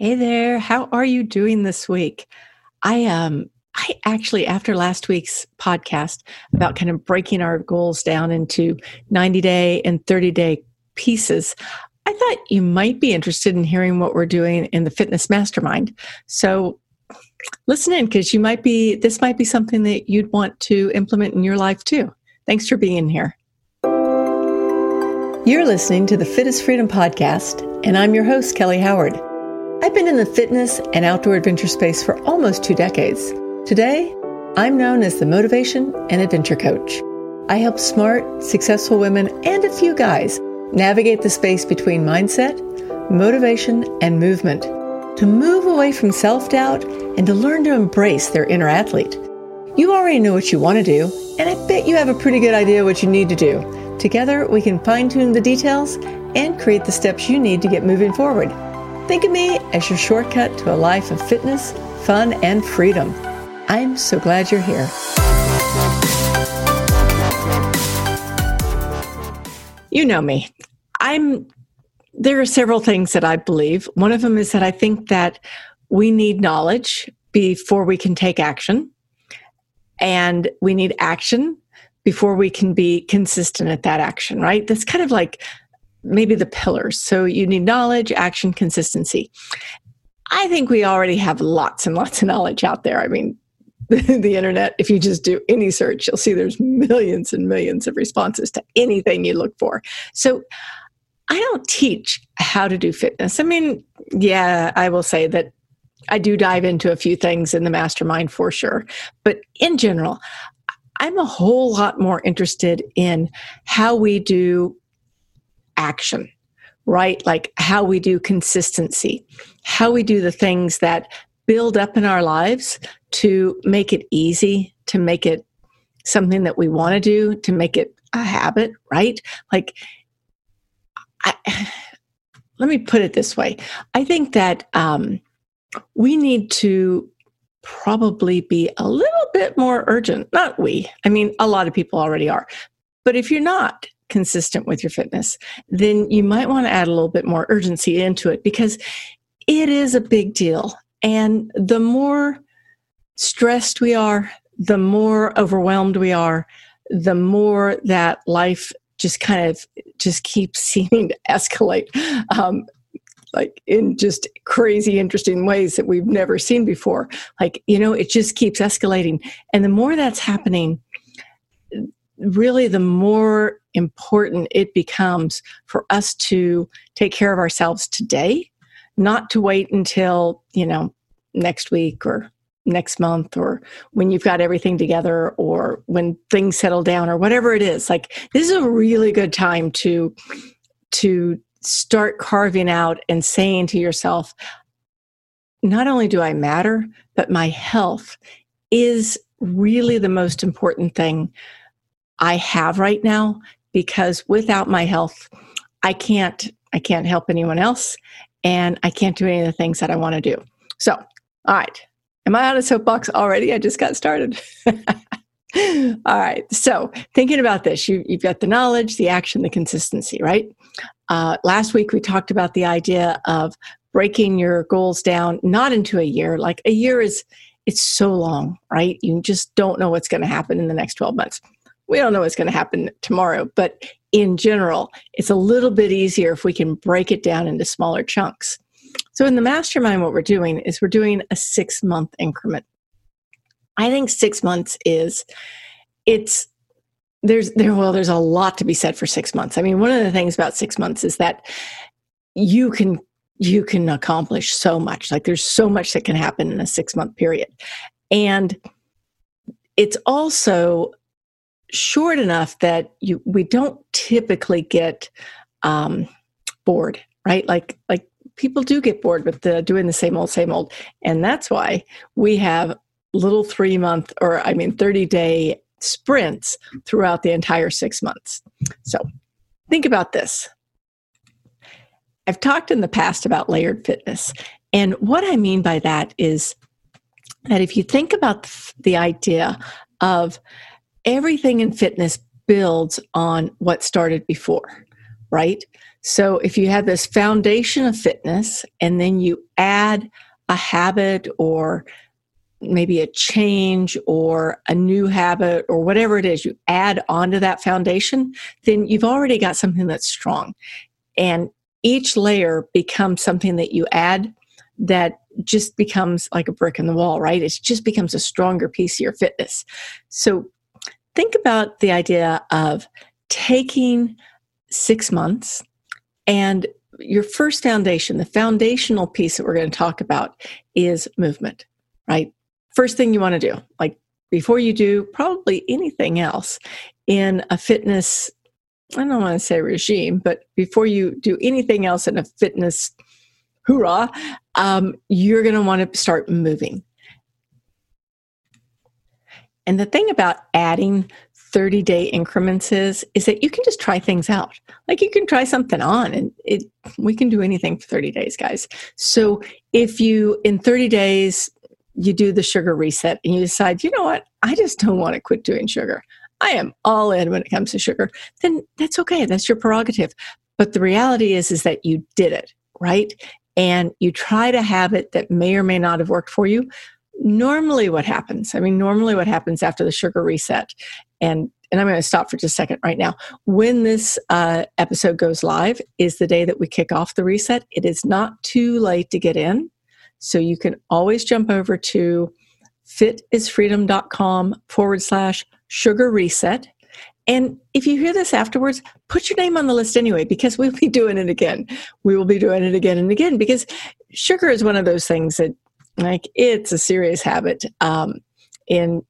Hey there, how are you doing this week? I um I actually after last week's podcast about kind of breaking our goals down into 90 day and 30 day pieces, I thought you might be interested in hearing what we're doing in the fitness mastermind. So listen in because you might be this might be something that you'd want to implement in your life too. Thanks for being here. You're listening to the Fit is Freedom podcast, and I'm your host, Kelly Howard. I've been in the fitness and outdoor adventure space for almost two decades. Today, I'm known as the Motivation and Adventure Coach. I help smart, successful women and a few guys navigate the space between mindset, motivation, and movement to move away from self doubt and to learn to embrace their inner athlete. You already know what you want to do, and I bet you have a pretty good idea what you need to do. Together, we can fine tune the details and create the steps you need to get moving forward. Think of me as your shortcut to a life of fitness, fun, and freedom. I'm so glad you're here. You know me. I'm there are several things that I believe. One of them is that I think that we need knowledge before we can take action. And we need action before we can be consistent at that action, right? That's kind of like maybe the pillars. So you need knowledge, action, consistency. I think we already have lots and lots of knowledge out there. I mean, the, internet, if you just do any search, you'll see there's millions and millions of responses to anything you look for. So I don't teach how to do fitness. I mean, yeah, I will say that I do dive into a few things in the mastermind for sure. But in general, I'm a whole lot more interested in how we do action, right? Like how we do consistency, how we do the things that build up in our lives to make it easy, to make it something that we want to do, to make it a habit, right? Like, I, let me put it this way I think that um, we need to probably be a little bit more urgent. Not we, I mean, a lot of people already are. But if you're not, consistent with your fitness, then you might want to add a little bit more urgency into it because it is a big deal. And the more stressed we are, the more overwhelmed we are, the more that life just kind of just keeps seeming to escalate um, like in just crazy interesting ways that we've never seen before like you know it just keeps escalating and the more that's happening really the more important it becomes for us to take care of ourselves today, not to wait until, you know, next week or next month or when you've got everything together or when things settle down or whatever it is. Like this is a really good time to to start carving out and saying to yourself, not only do I matter, but my health is really the most important thing I have right now because without my health, I can't I can't help anyone else and I can't do any of the things that I want to do. So, all right. Am I on a soapbox already? I just got started. all right. So, thinking about this, you, have got the knowledge, the action, the consistency, right? Uh, last week, we talked about the idea of breaking your goals down not into a year. Like a year is, it's so long, right? You just don't know what's going to happen in the next 12 months we don't know what's going to happen tomorrow, but in general, it's a little bit easier if we can break it down into smaller chunks. So in the mastermind, what we're doing is we're doing a six month increment. I think six months is it's there's there well there's a lot to be said for six months. I mean, one of the things about six months is that you can you can accomplish so much. Like there's so much that can happen in a six month period. And it's also short enough that you we don't typically get um, bored, right? Like like people do get bored with the doing the same old same old, and that's why we have little three month or I mean thirty day sprints throughout the entire six months. So think about this. I've talked in the past about layered fitness. And what I mean by that is that if you think about the idea of everything in fitness builds on what started before, right? So if you have this foundation of fitness and then you add a habit or maybe a change or a new habit or whatever it is you add onto that foundation, then you've already got something that's strong. And each layer becomes something that you add that just becomes like a brick in the wall, right? It just becomes a stronger piece of your fitness. So think about the idea of taking six months and your first foundation, the foundational piece that we're going to talk about is movement, right? first thing you want to do, like before you do probably anything else in a fitness, I don't want to say regime, but before you do anything else in a fitness hoorah, um, you're going to want to start moving. And the thing about adding 30 day increments is is that you can just try things out like you can try something on and it we can do anything for 30 days guys so if you in 30 days you do the sugar reset and you decide, you know what, I just don't want to quit doing sugar. I am all in when it comes to sugar, then that's okay. That's your prerogative. But the reality is is that you did it, right? And you tried have it that may or may not have worked for you. Normally what happens? I mean, normally what happens after the sugar reset and and I'm going to stop for just a second right now. When this uh, episode goes live is the day that we kick off the reset. It is not too late to get in. So you can always jump over to fitisfreedom.com forward slash sugar reset. And if you hear this afterwards, put your name on the list anyway, because we'll be doing it again. We will be doing it again and again because sugar is one of those things that, like, it's a serious habit um, in,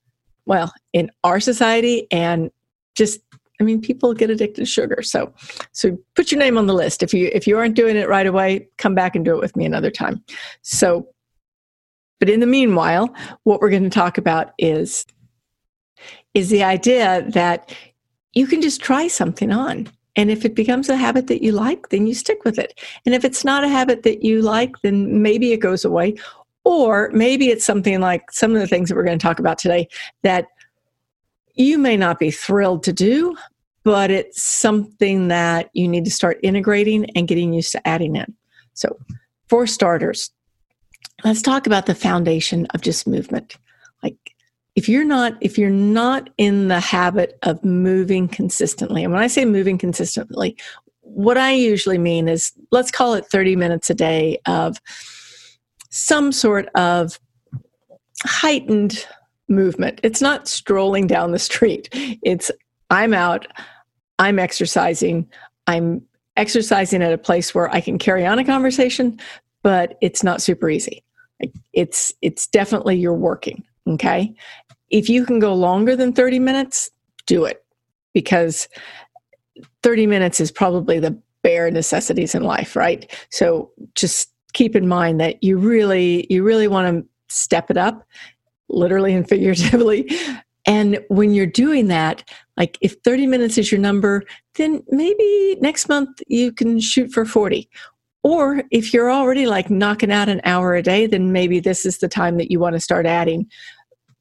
well, in our society and just I mean, people get addicted to sugar. So, so put your name on the list. If you if you aren't doing it right away, come back and do it with me another time. So, but in the meanwhile, what we're going to talk about is is the idea that you can just try something on. And if it becomes a habit that you like, then you stick with it. And if it's not a habit that you like, then maybe it goes away. Or maybe it's something like some of the things that we're going to talk about today that you may not be thrilled to do, but it's something that you need to start integrating and getting used to adding in. So, for starters, let's talk about the foundation of just movement. Like if you're not if you're not in the habit of moving consistently, and when I say moving consistently, what I usually mean is let's call it 30 minutes a day of some sort of heightened movement. It's not strolling down the street. It's I'm out, I'm exercising, I'm exercising at a place where I can carry on a conversation, but it's not super easy. It's it's definitely you're working, okay? If you can go longer than 30 minutes, do it because 30 minutes is probably the bare necessities in life, right? So just keep in mind that you really you really want to step it up literally and figuratively. And when you're doing that, like if 30 minutes is your number, then maybe next month you can shoot for 40. Or if you're already like knocking out an hour a day, then maybe this is the time that you want to start adding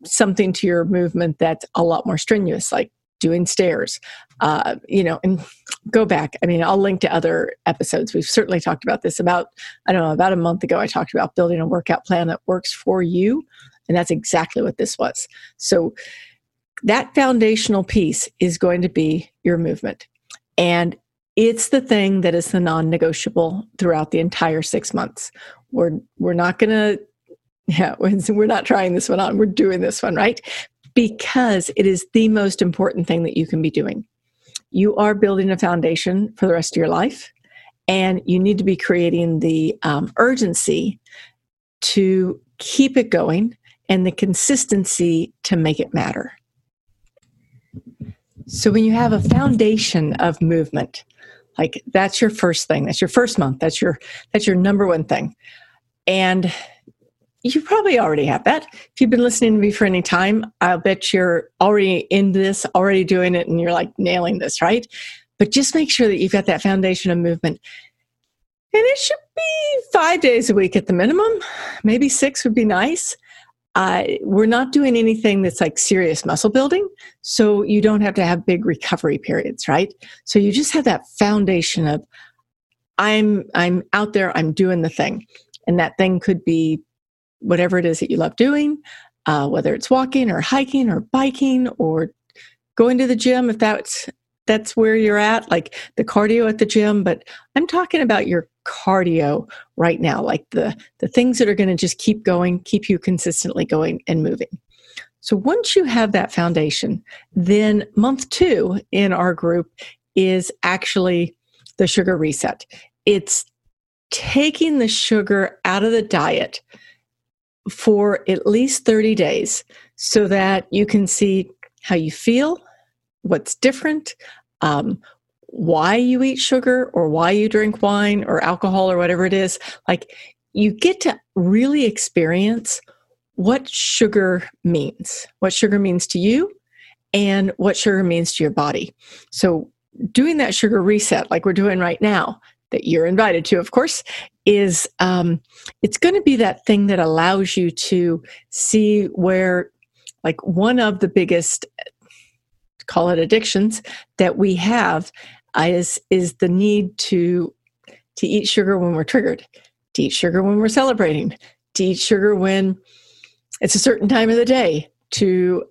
something to your movement that's a lot more strenuous, like doing stairs. Uh, you know, and go back. I mean, I'll link to other episodes. We've certainly talked about this about, I don't know, about a month ago, I talked about building a workout plan that works for you and that's exactly what this was. So that foundational piece is going to be your movement. And it's the thing that is the non-negotiable throughout the entire six months. We're we're not gonna yeah, we're not trying this one on. We're doing this one, right? Because it is the most important thing that you can be doing. You are building a foundation for the rest of your life, and you need to be creating the um, urgency to keep it going and the consistency to make it matter. So when you have a foundation of movement, like that's your first thing, that's your first month, that's your that's your number one thing. And you probably already have that. If you've been listening to me for any time, I'll bet you're already in this, already doing it, and you're like nailing this, right? But just make sure that you've got that foundation of movement. And it should be five days a week at the minimum. Maybe six would be nice uh, we're not doing anything that's like serious muscle building. So you don't have to have big recovery periods, right? So you just have that foundation of, I'm I'm out there, I'm doing the thing. And that thing could be whatever it is that you love doing, uh, whether it's walking or hiking or biking or going to the gym if that's that's where you're at, like the cardio at the gym. But I'm talking about your cardio right now, like the the things that are going to just keep going, keep you consistently going and moving. So once you have that foundation, then month two in our group is actually the sugar reset. It's taking the sugar out of the diet for at least 30 days so that you can see how you feel, what's different, um, why you eat sugar or why you drink wine or alcohol or whatever it is. Like you get to really experience what sugar means, what sugar means to you, and what sugar means to your body. So, doing that sugar reset, like we're doing right now, that you're invited to, of course, is um, it's going to be that thing that allows you to see where, like, one of the biggest, call it addictions, that we have is is the need to to eat sugar when we're triggered, to eat sugar when we're celebrating, to eat sugar when it's a certain time of the day to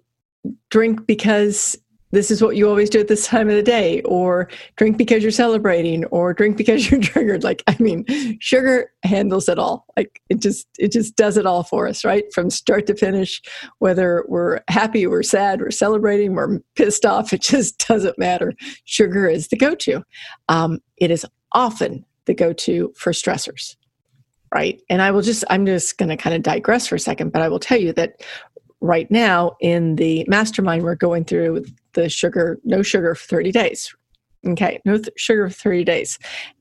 drink because this is what you always do at this time of the day or drink because you're celebrating or drink because you're triggered. Like i mean sugar handles it all. Like it just it just does it all for us right? From start to finish whether we're happy we're sad we're celebrating we're pissed off it just doesn't matter. Sugar is the go-to. Um, it is often the go-to for stressors right? And I will just, I'm just going to kind of digress for a second, but I will tell you that right now in the mastermind, we're going through the sugar, no sugar for 30 days. Okay, no th- sugar for 30 days.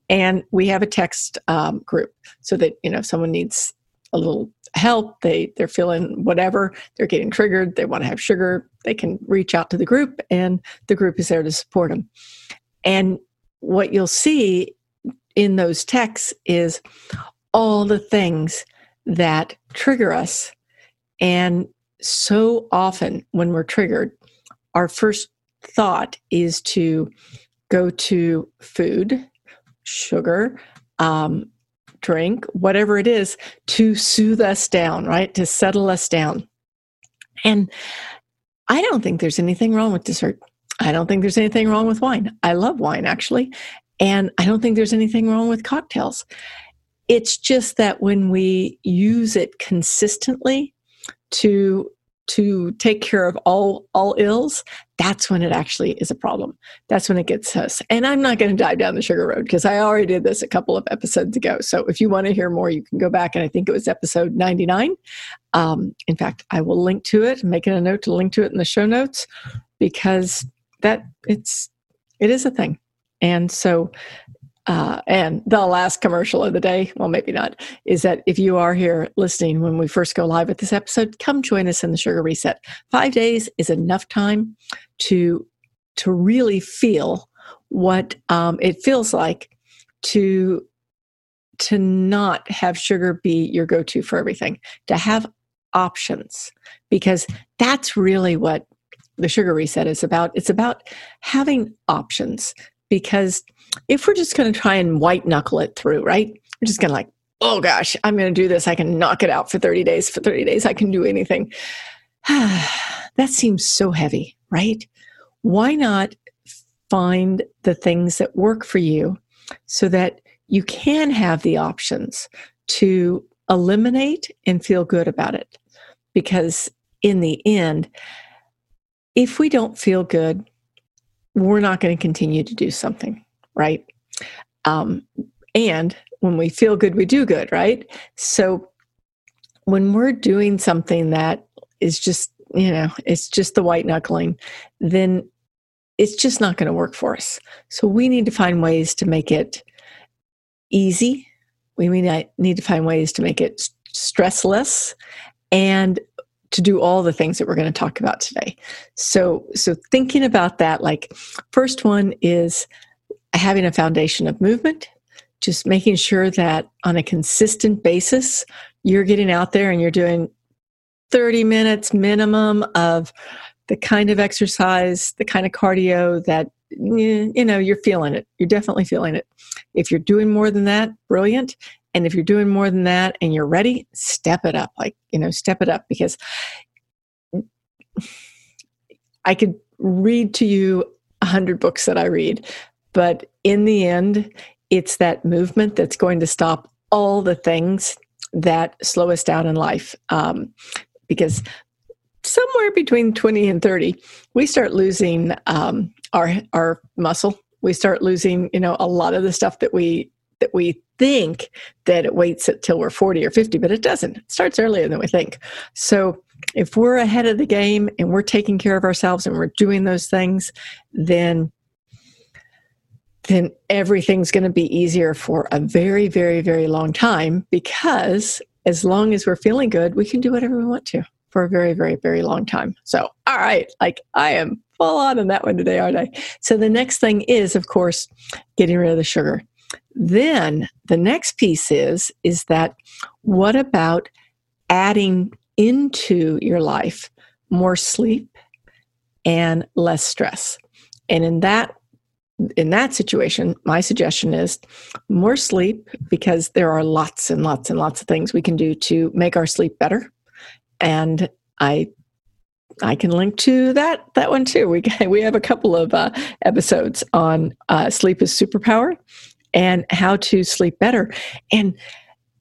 And we have a text um, group so that, you know, if someone needs a little help, they, they're feeling whatever, they're getting triggered, they want to have sugar, they can reach out to the group and the group is there to support them. And what you'll see in those texts is all the things that trigger us. And so often when we're triggered, our first thought is to go to food, sugar, um, drink, whatever it is, to soothe us down, right? To settle us down. And I don't think there's anything wrong with dessert. I don't think there's anything wrong with wine. I love wine, actually. And I don't think there's anything wrong with cocktails. It's just that when we use it consistently to to take care of all all ills that's when it actually is a problem. That's when it gets us. And i'm not going to dive down the sugar road because i already did this a couple of episodes ago. So if you want to hear more you can go back and i think it was episode 99 um, in fact i will link to it making a note to link to it in the show notes because that it's it is a thing. And so uh, and the last commercial of the day, well, maybe not, is that if you are here listening when we first go live with this episode, come join us in the Sugar Reset. Five days is enough time to to really feel what um, it feels like to to not have sugar be your go-to for everything, to have options, because that's really what the sugar reset is about. It's about having options because if we're just going to try and white knuckle it through, right? We're just going to like, oh gosh, I'm going to do this. I can knock it out for 30 days. For 30 days, I can do anything. that seems so heavy, right? Why not find the things that work for you so that you can have the options to eliminate and feel good about it? Because in the end, if we don't feel good, we're not going to continue to do something right? Um, and when we feel good, we do good, right? So when we're doing something that is just, you know, it's just the white knuckling, then it's just not going to work for us. So we need to find ways to make it easy. We need to find ways to make it stressless and to do all the things that we're going to talk about today. So so thinking about that like first one is having a foundation of movement, just making sure that on a consistent basis, you're getting out there and you're doing 30 minutes minimum of the kind of exercise, the kind of cardio that eh, you know, you're feeling it. You're definitely feeling it. If you're doing more than that, brilliant. And if you're doing more than that and you're ready, step it up. Like, you know, step it up because I could read to you a hundred books that I read, but in the end, it's that movement that's going to stop all the things that slow us down in life. Um, because somewhere between 20 and 30, we start losing um, our our muscle. We start losing, you know, a lot of the stuff that we that we think that it waits until we're 40 or 50, but it doesn't. It starts earlier than we think. So if we're ahead of the game and we're taking care of ourselves and we're doing those things, then then everything's going to be easier for a very, very, very long time because as long as we're feeling good, we can do whatever we want to for a very, very, very long time. So, all right, like I am full on on that one today, aren't I? So, the next thing is, of course, getting rid of the sugar. Then the next piece is is that what about adding into your life more sleep and less stress? And in that in that situation, my suggestion is more sleep because there are lots and lots and lots of things we can do to make our sleep better. And I I can link to that that one too. We we have a couple of uh, episodes on uh, sleep is superpower, and how to sleep better. And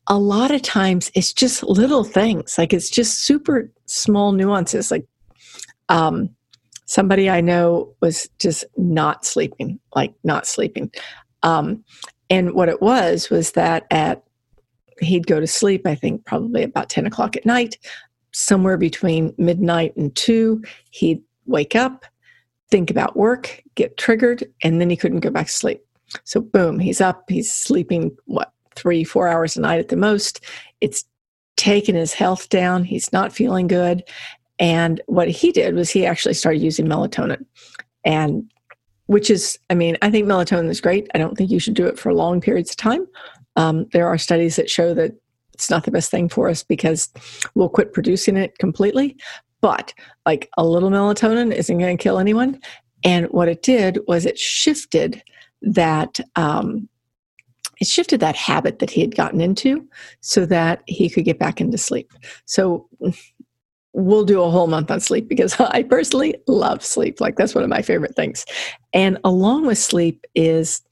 a lot of times it's just little things, like it's just super small nuances. Like um, somebody I know was just not sleeping, like not sleeping. Um, and what it was was that at he'd go to sleep, I think probably about 10 o'clock at night, somewhere between midnight and two, he'd wake up, think about work, get triggered, and then he couldn't go back to sleep. So, boom, he's up, he's sleeping, what, three, four hours a night at the most. It's taken his health down. He's not feeling good. And what he did was he actually started using melatonin. And which is, I mean, I think melatonin is great. I don't think you should do it for long periods of time. Um, there are studies that show that it's not the best thing for us because we'll quit producing it completely. But like a little melatonin isn't going to kill anyone. And what it did was it shifted that um, it shifted that habit that he had gotten into so that he could get back into sleep. So we'll do a whole month on sleep because I personally love sleep. Like that's one of my favorite things. And along with sleep is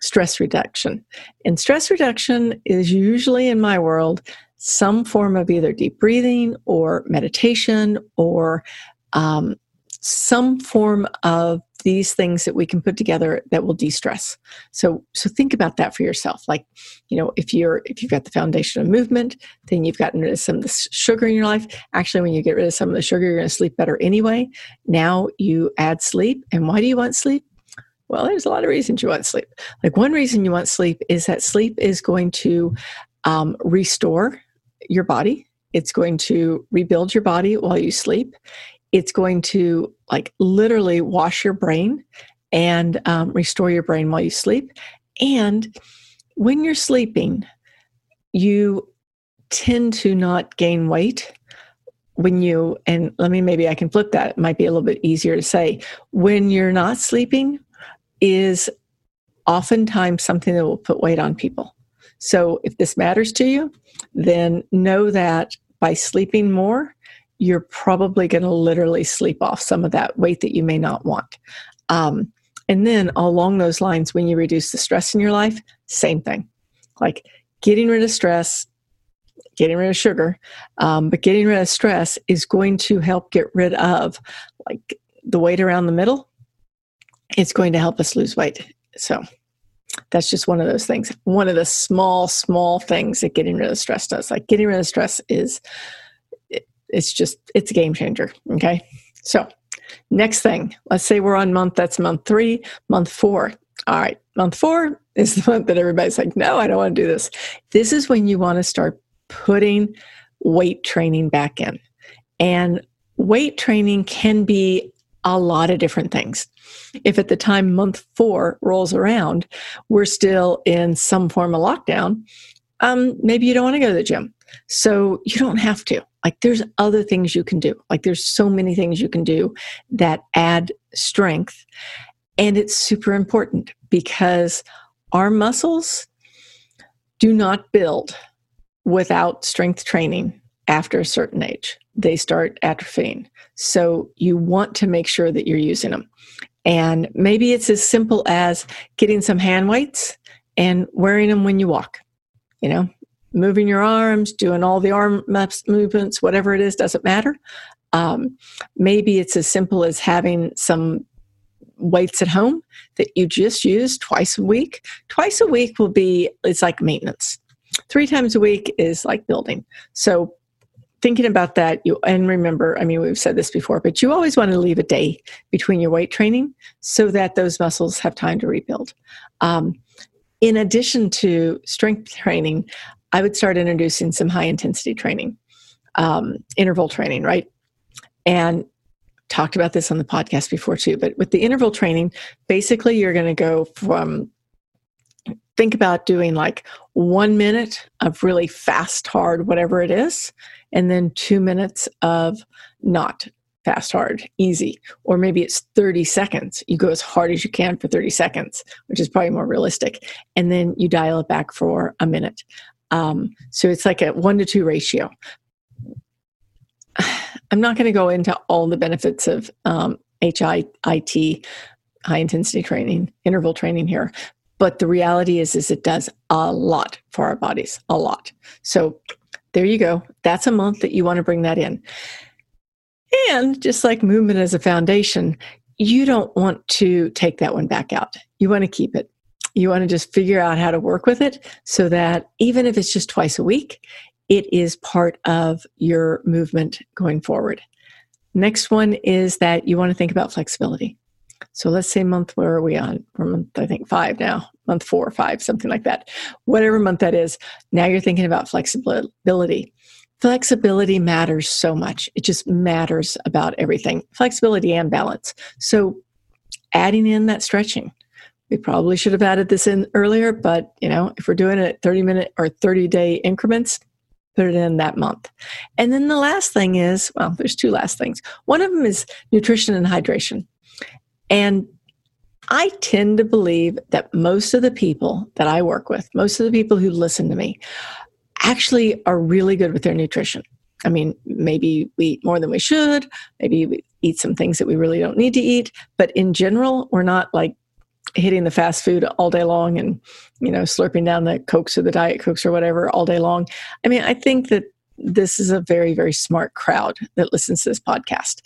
stress reduction. And stress reduction is usually in my world some form of either deep breathing or meditation or um, some form of these things that we can put together that will de-stress. So so think about that for yourself. Like you know if you're if you've got the foundation of movement then you've gotten rid of some of the sugar in your life. Actually when you get rid of some of the sugar you're going to sleep better anyway. Now you add sleep and why do you want sleep? Well there's a lot of reasons you want sleep. Like one reason you want sleep is that sleep is going to um, restore your body. It's going to rebuild your body while you sleep it's going to like literally wash your brain and um, restore your brain while you sleep. And when you're sleeping, you tend to not gain weight when you and let me maybe i can flip that. It might be a little bit easier to say. When you're not sleeping is oftentimes something that will put weight on people. So if this matters to you then know that by sleeping more you're probably going to literally sleep off some of that weight that you may not want. Um, and then along those lines, when you reduce the stress in your life, same thing. Like getting rid of stress, getting rid of sugar, um, but getting rid of stress is going to help get rid of like the weight around the middle. It's going to help us lose weight. So that's just one of those things. One of the small, small things that getting rid of stress does. Like getting rid of stress is it's just it's a game changer okay? So next thing. Let's say we're on month that's month three month four. All right month four is the month that everybody's like no i don't want to do this. This is when you want to start putting weight training back in. And weight training can be a lot of different things. If at the time month four rolls around we're still in some form of lockdown um, maybe you don't want to go to the gym so you don't have to like there's other things you can do. Like there's so many things you can do that add strength. And it's super important because our muscles do not build without strength training after a certain age. They start atrophying. So you want to make sure that you're using them. And maybe it's as simple as getting some hand weights and wearing them when you walk. You know, moving your arms, doing all the arm movements, whatever it is, doesn't matter. Um, maybe it's as simple as having some weights at home that you just use twice a week. Twice a week will be, it's like maintenance. Three times a week is like building. So thinking about that, you and remember, I mean, we've said this before, but you always want to leave a day between your weight training so that those muscles have time to rebuild. Um, in addition to strength training, I would start introducing some high intensity training, um, interval training, right? And talked about this on the podcast before too, but with the interval training, basically you're going to go from think about doing like one minute of really fast, hard, whatever it is, and then two minutes of not fast, hard, easy. Or maybe it's 30 seconds. You go as hard as you can for 30 seconds, which is probably more realistic. And then you dial it back for a minute. Um, so it's like a one to two ratio. I'm not going to go into all the benefits of um, HIIT, high intensity training, interval training here, but the reality is, is it does a lot for our bodies, a lot. So there you go. That's a month that you want to bring that in. And just like movement as a foundation, you don't want to take that one back out. You want to keep it. You want to just figure out how to work with it so that even if it's just twice a week, it is part of your movement going forward. Next one is that you want to think about flexibility. So let's say month where are we on? We're month I think five now, month four or five, something like that. Whatever month that is, now you're thinking about flexibility. Flexibility matters so much. It just matters about everything. Flexibility and balance. So adding in that stretching. We probably should have added this in earlier, but you know, if we're doing it 30 minute or 30 day increments, put it in that month. And then the last thing is, well, there's two last things. One of them is nutrition and hydration. And I tend to believe that most of the people that I work with, most of the people who listen to me, actually are really good with their nutrition. I mean, maybe we eat more than we should, maybe we eat some things that we really don't need to eat, but in general, we're not like hitting the fast food all day long and, you know, slurping down the Cokes or the Diet Cokes or whatever all day long. I mean, I think that this is a very, very smart crowd that listens to this podcast.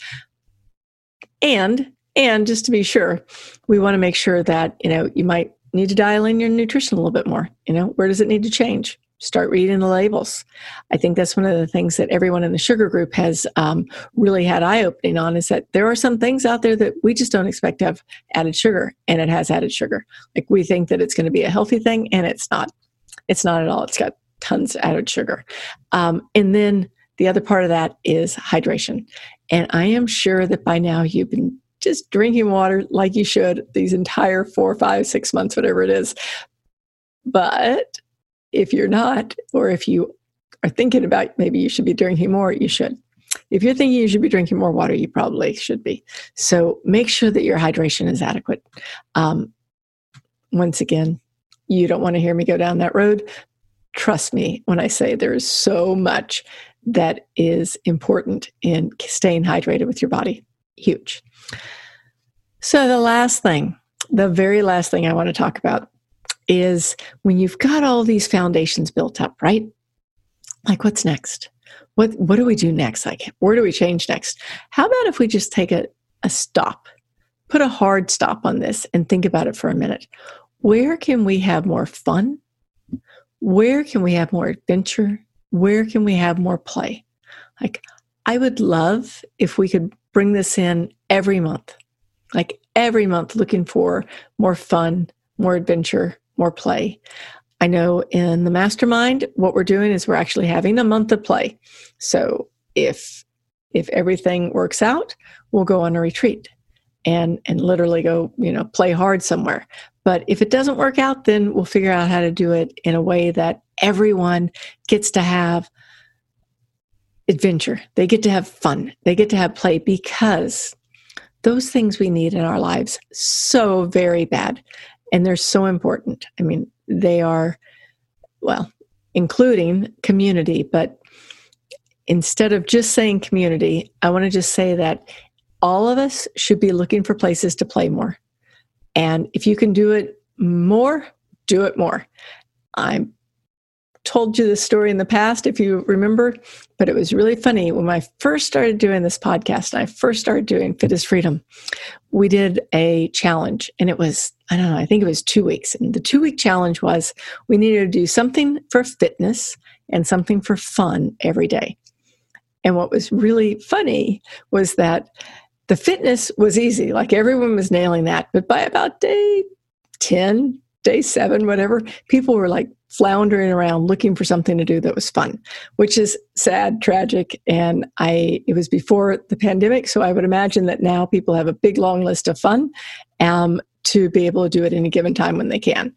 And and just to be sure, we want to make sure that, you know, you might need to dial in your nutrition a little bit more. You know, where does it need to change? Start reading the labels. I think that's one of the things that everyone in the sugar group has um, really had eye opening on is that there are some things out there that we just don't expect to have added sugar, and it has added sugar. Like we think that it's going to be a healthy thing, and it's not. It's not at all. It's got tons added sugar. Um, and then the other part of that is hydration. And I am sure that by now you've been just drinking water like you should these entire four, five, six months, whatever it is. But if you're not, or if you are thinking about maybe you should be drinking more, you should. If you're thinking you should be drinking more water, you probably should be. So make sure that your hydration is adequate. Um, once again, you don't want to hear me go down that road. Trust me when I say there is so much that is important in staying hydrated with your body. Huge. So, the last thing, the very last thing I want to talk about is when you've got all these foundations built up, right? Like, what's next? What, what do we do next? Like, where do we change next? How about if we just take a, a stop, put a hard stop on this and think about it for a minute? Where can we have more fun? Where can we have more adventure? Where can we have more play? Like, I would love if we could bring this in every month, like every month, looking for more fun, more adventure, more play. I know in the mastermind, what we're doing is we're actually having a month of play. So if if everything works out, we'll go on a retreat and and literally go, you know, play hard somewhere. But if it doesn't work out, then we'll figure out how to do it in a way that everyone gets to have adventure. They get to have fun. They get to have play because those things we need in our lives so very bad. And they're so important. I mean, they are, well, including community, but instead of just saying community, I want to just say that all of us should be looking for places to play more. And if you can do it more, do it more. I told you this story in the past, if you remember, but it was really funny. When I first started doing this podcast and I first started doing Fit is Freedom, we did a challenge and it was, I don't know, I think it was two weeks. And the two week challenge was we needed to do something for fitness and something for fun every day. And what was really funny was that the fitness was easy, like everyone was nailing that. But by about day 10, day seven, whatever, people were like floundering around looking for something to do that was fun, which is sad, tragic. And I, it was before the pandemic. So I would imagine that now people have a big long list of fun um, to be able to do it any given time when they can.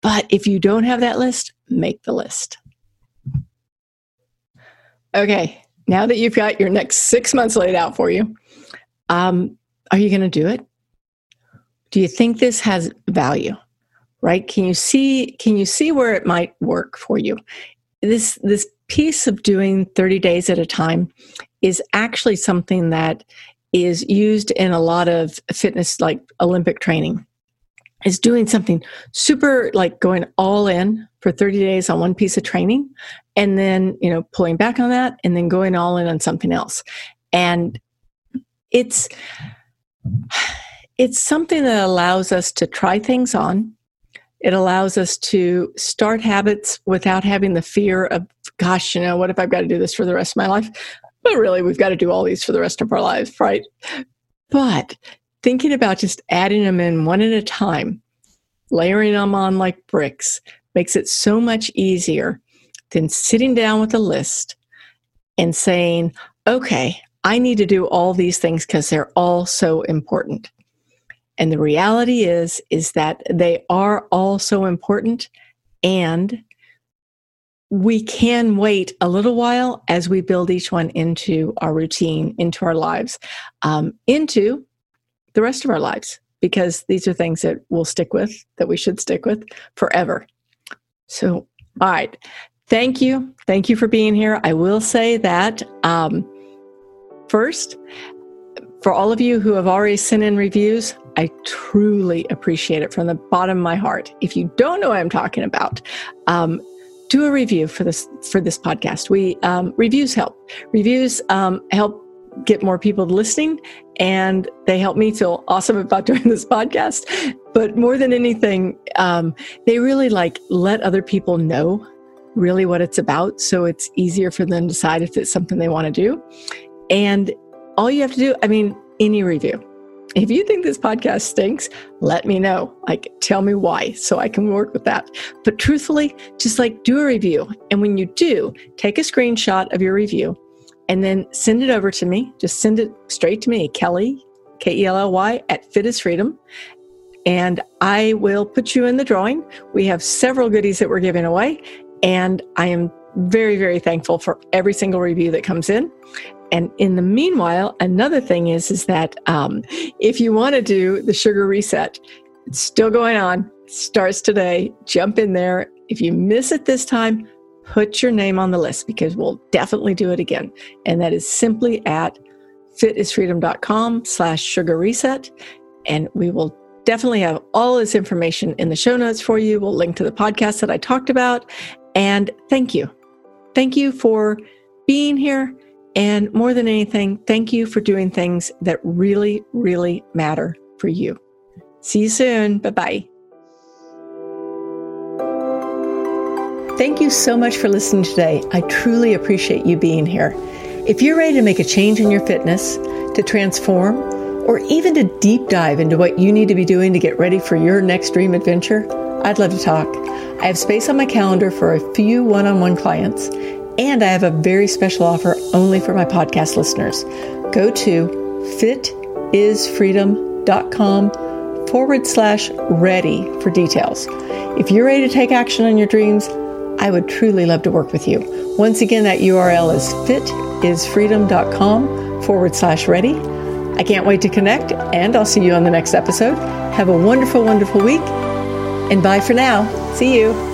But if you don't have that list, make the list. Okay, now that you've got your next six months laid out for you, um, are you going to do it? Do you think this has value? Right? Can you see? Can you see where it might work for you? This this piece of doing 30 days at a time is actually something that is used in a lot of fitness, like Olympic training. Is doing something super like going all in for 30 days on one piece of training and then you know pulling back on that and then going all in on something else. And it's it's something that allows us to try things on. It allows us to start habits without having the fear of gosh you know what if i've got to do this for the rest of my life but really we've got to do all these for the rest of our lives right but thinking about just adding them in one at a time layering them on like bricks makes it so much easier than sitting down with a list and saying okay I need to do all these things because they're all so important. And the reality is is that they are all so important and we can wait a little while as we build each one into our routine, into our lives, um, into the rest of our lives, because these are things that we'll stick with, that we should stick with forever. So, all right. Thank you. Thank you for being here. I will say that um, First, for all of you who have already sent in reviews, I truly appreciate it from the bottom of my heart. If you don't know what I'm talking about, um, do a review for this for this podcast. We um, reviews help. Reviews um, help get more people listening, and they help me feel awesome about doing this podcast. But more than anything, um, they really like let other people know really what it's about, so it's easier for them to decide if it's something they want to do. And all you have to do, I mean, any review. If you think this podcast stinks, let me know. Like, tell me why so I can work with that. But truthfully, just like do a review. And when you do, take a screenshot of your review and then send it over to me. Just send it straight to me, Kelly, K E L L Y, at Fit is Freedom. And I will put you in the drawing. We have several goodies that we're giving away. And I am very, very thankful for every single review that comes in. And in the meanwhile, another thing is is that um, if you want to do the sugar reset, it's still going on. Starts today. Jump in there. If you miss it this time, put your name on the list because we'll definitely do it again. And that is simply at fitisfreedom.com slash sugar reset. And we will definitely have all this information in the show notes for you. We'll link to the podcast that I talked about. And thank you. Thank you for being here and more than anything, thank you for doing things that really, really matter for you. See you soon. Bye bye. Thank you so much for listening today. I truly appreciate you being here. If you're ready to make a change in your fitness, to transform, or even to deep dive into what you need to be doing to get ready for your next dream adventure, I'd love to talk. I have space on my calendar for a few one on one clients, and I have a very special offer only for my podcast listeners. Go to fitisfreedom.com forward slash ready for details. If you're ready to take action on your dreams, I would truly love to work with you. Once again, that URL is fitisfreedom.com forward slash ready. I can't wait to connect, and I'll see you on the next episode. Have a wonderful, wonderful week, and bye for now. See you.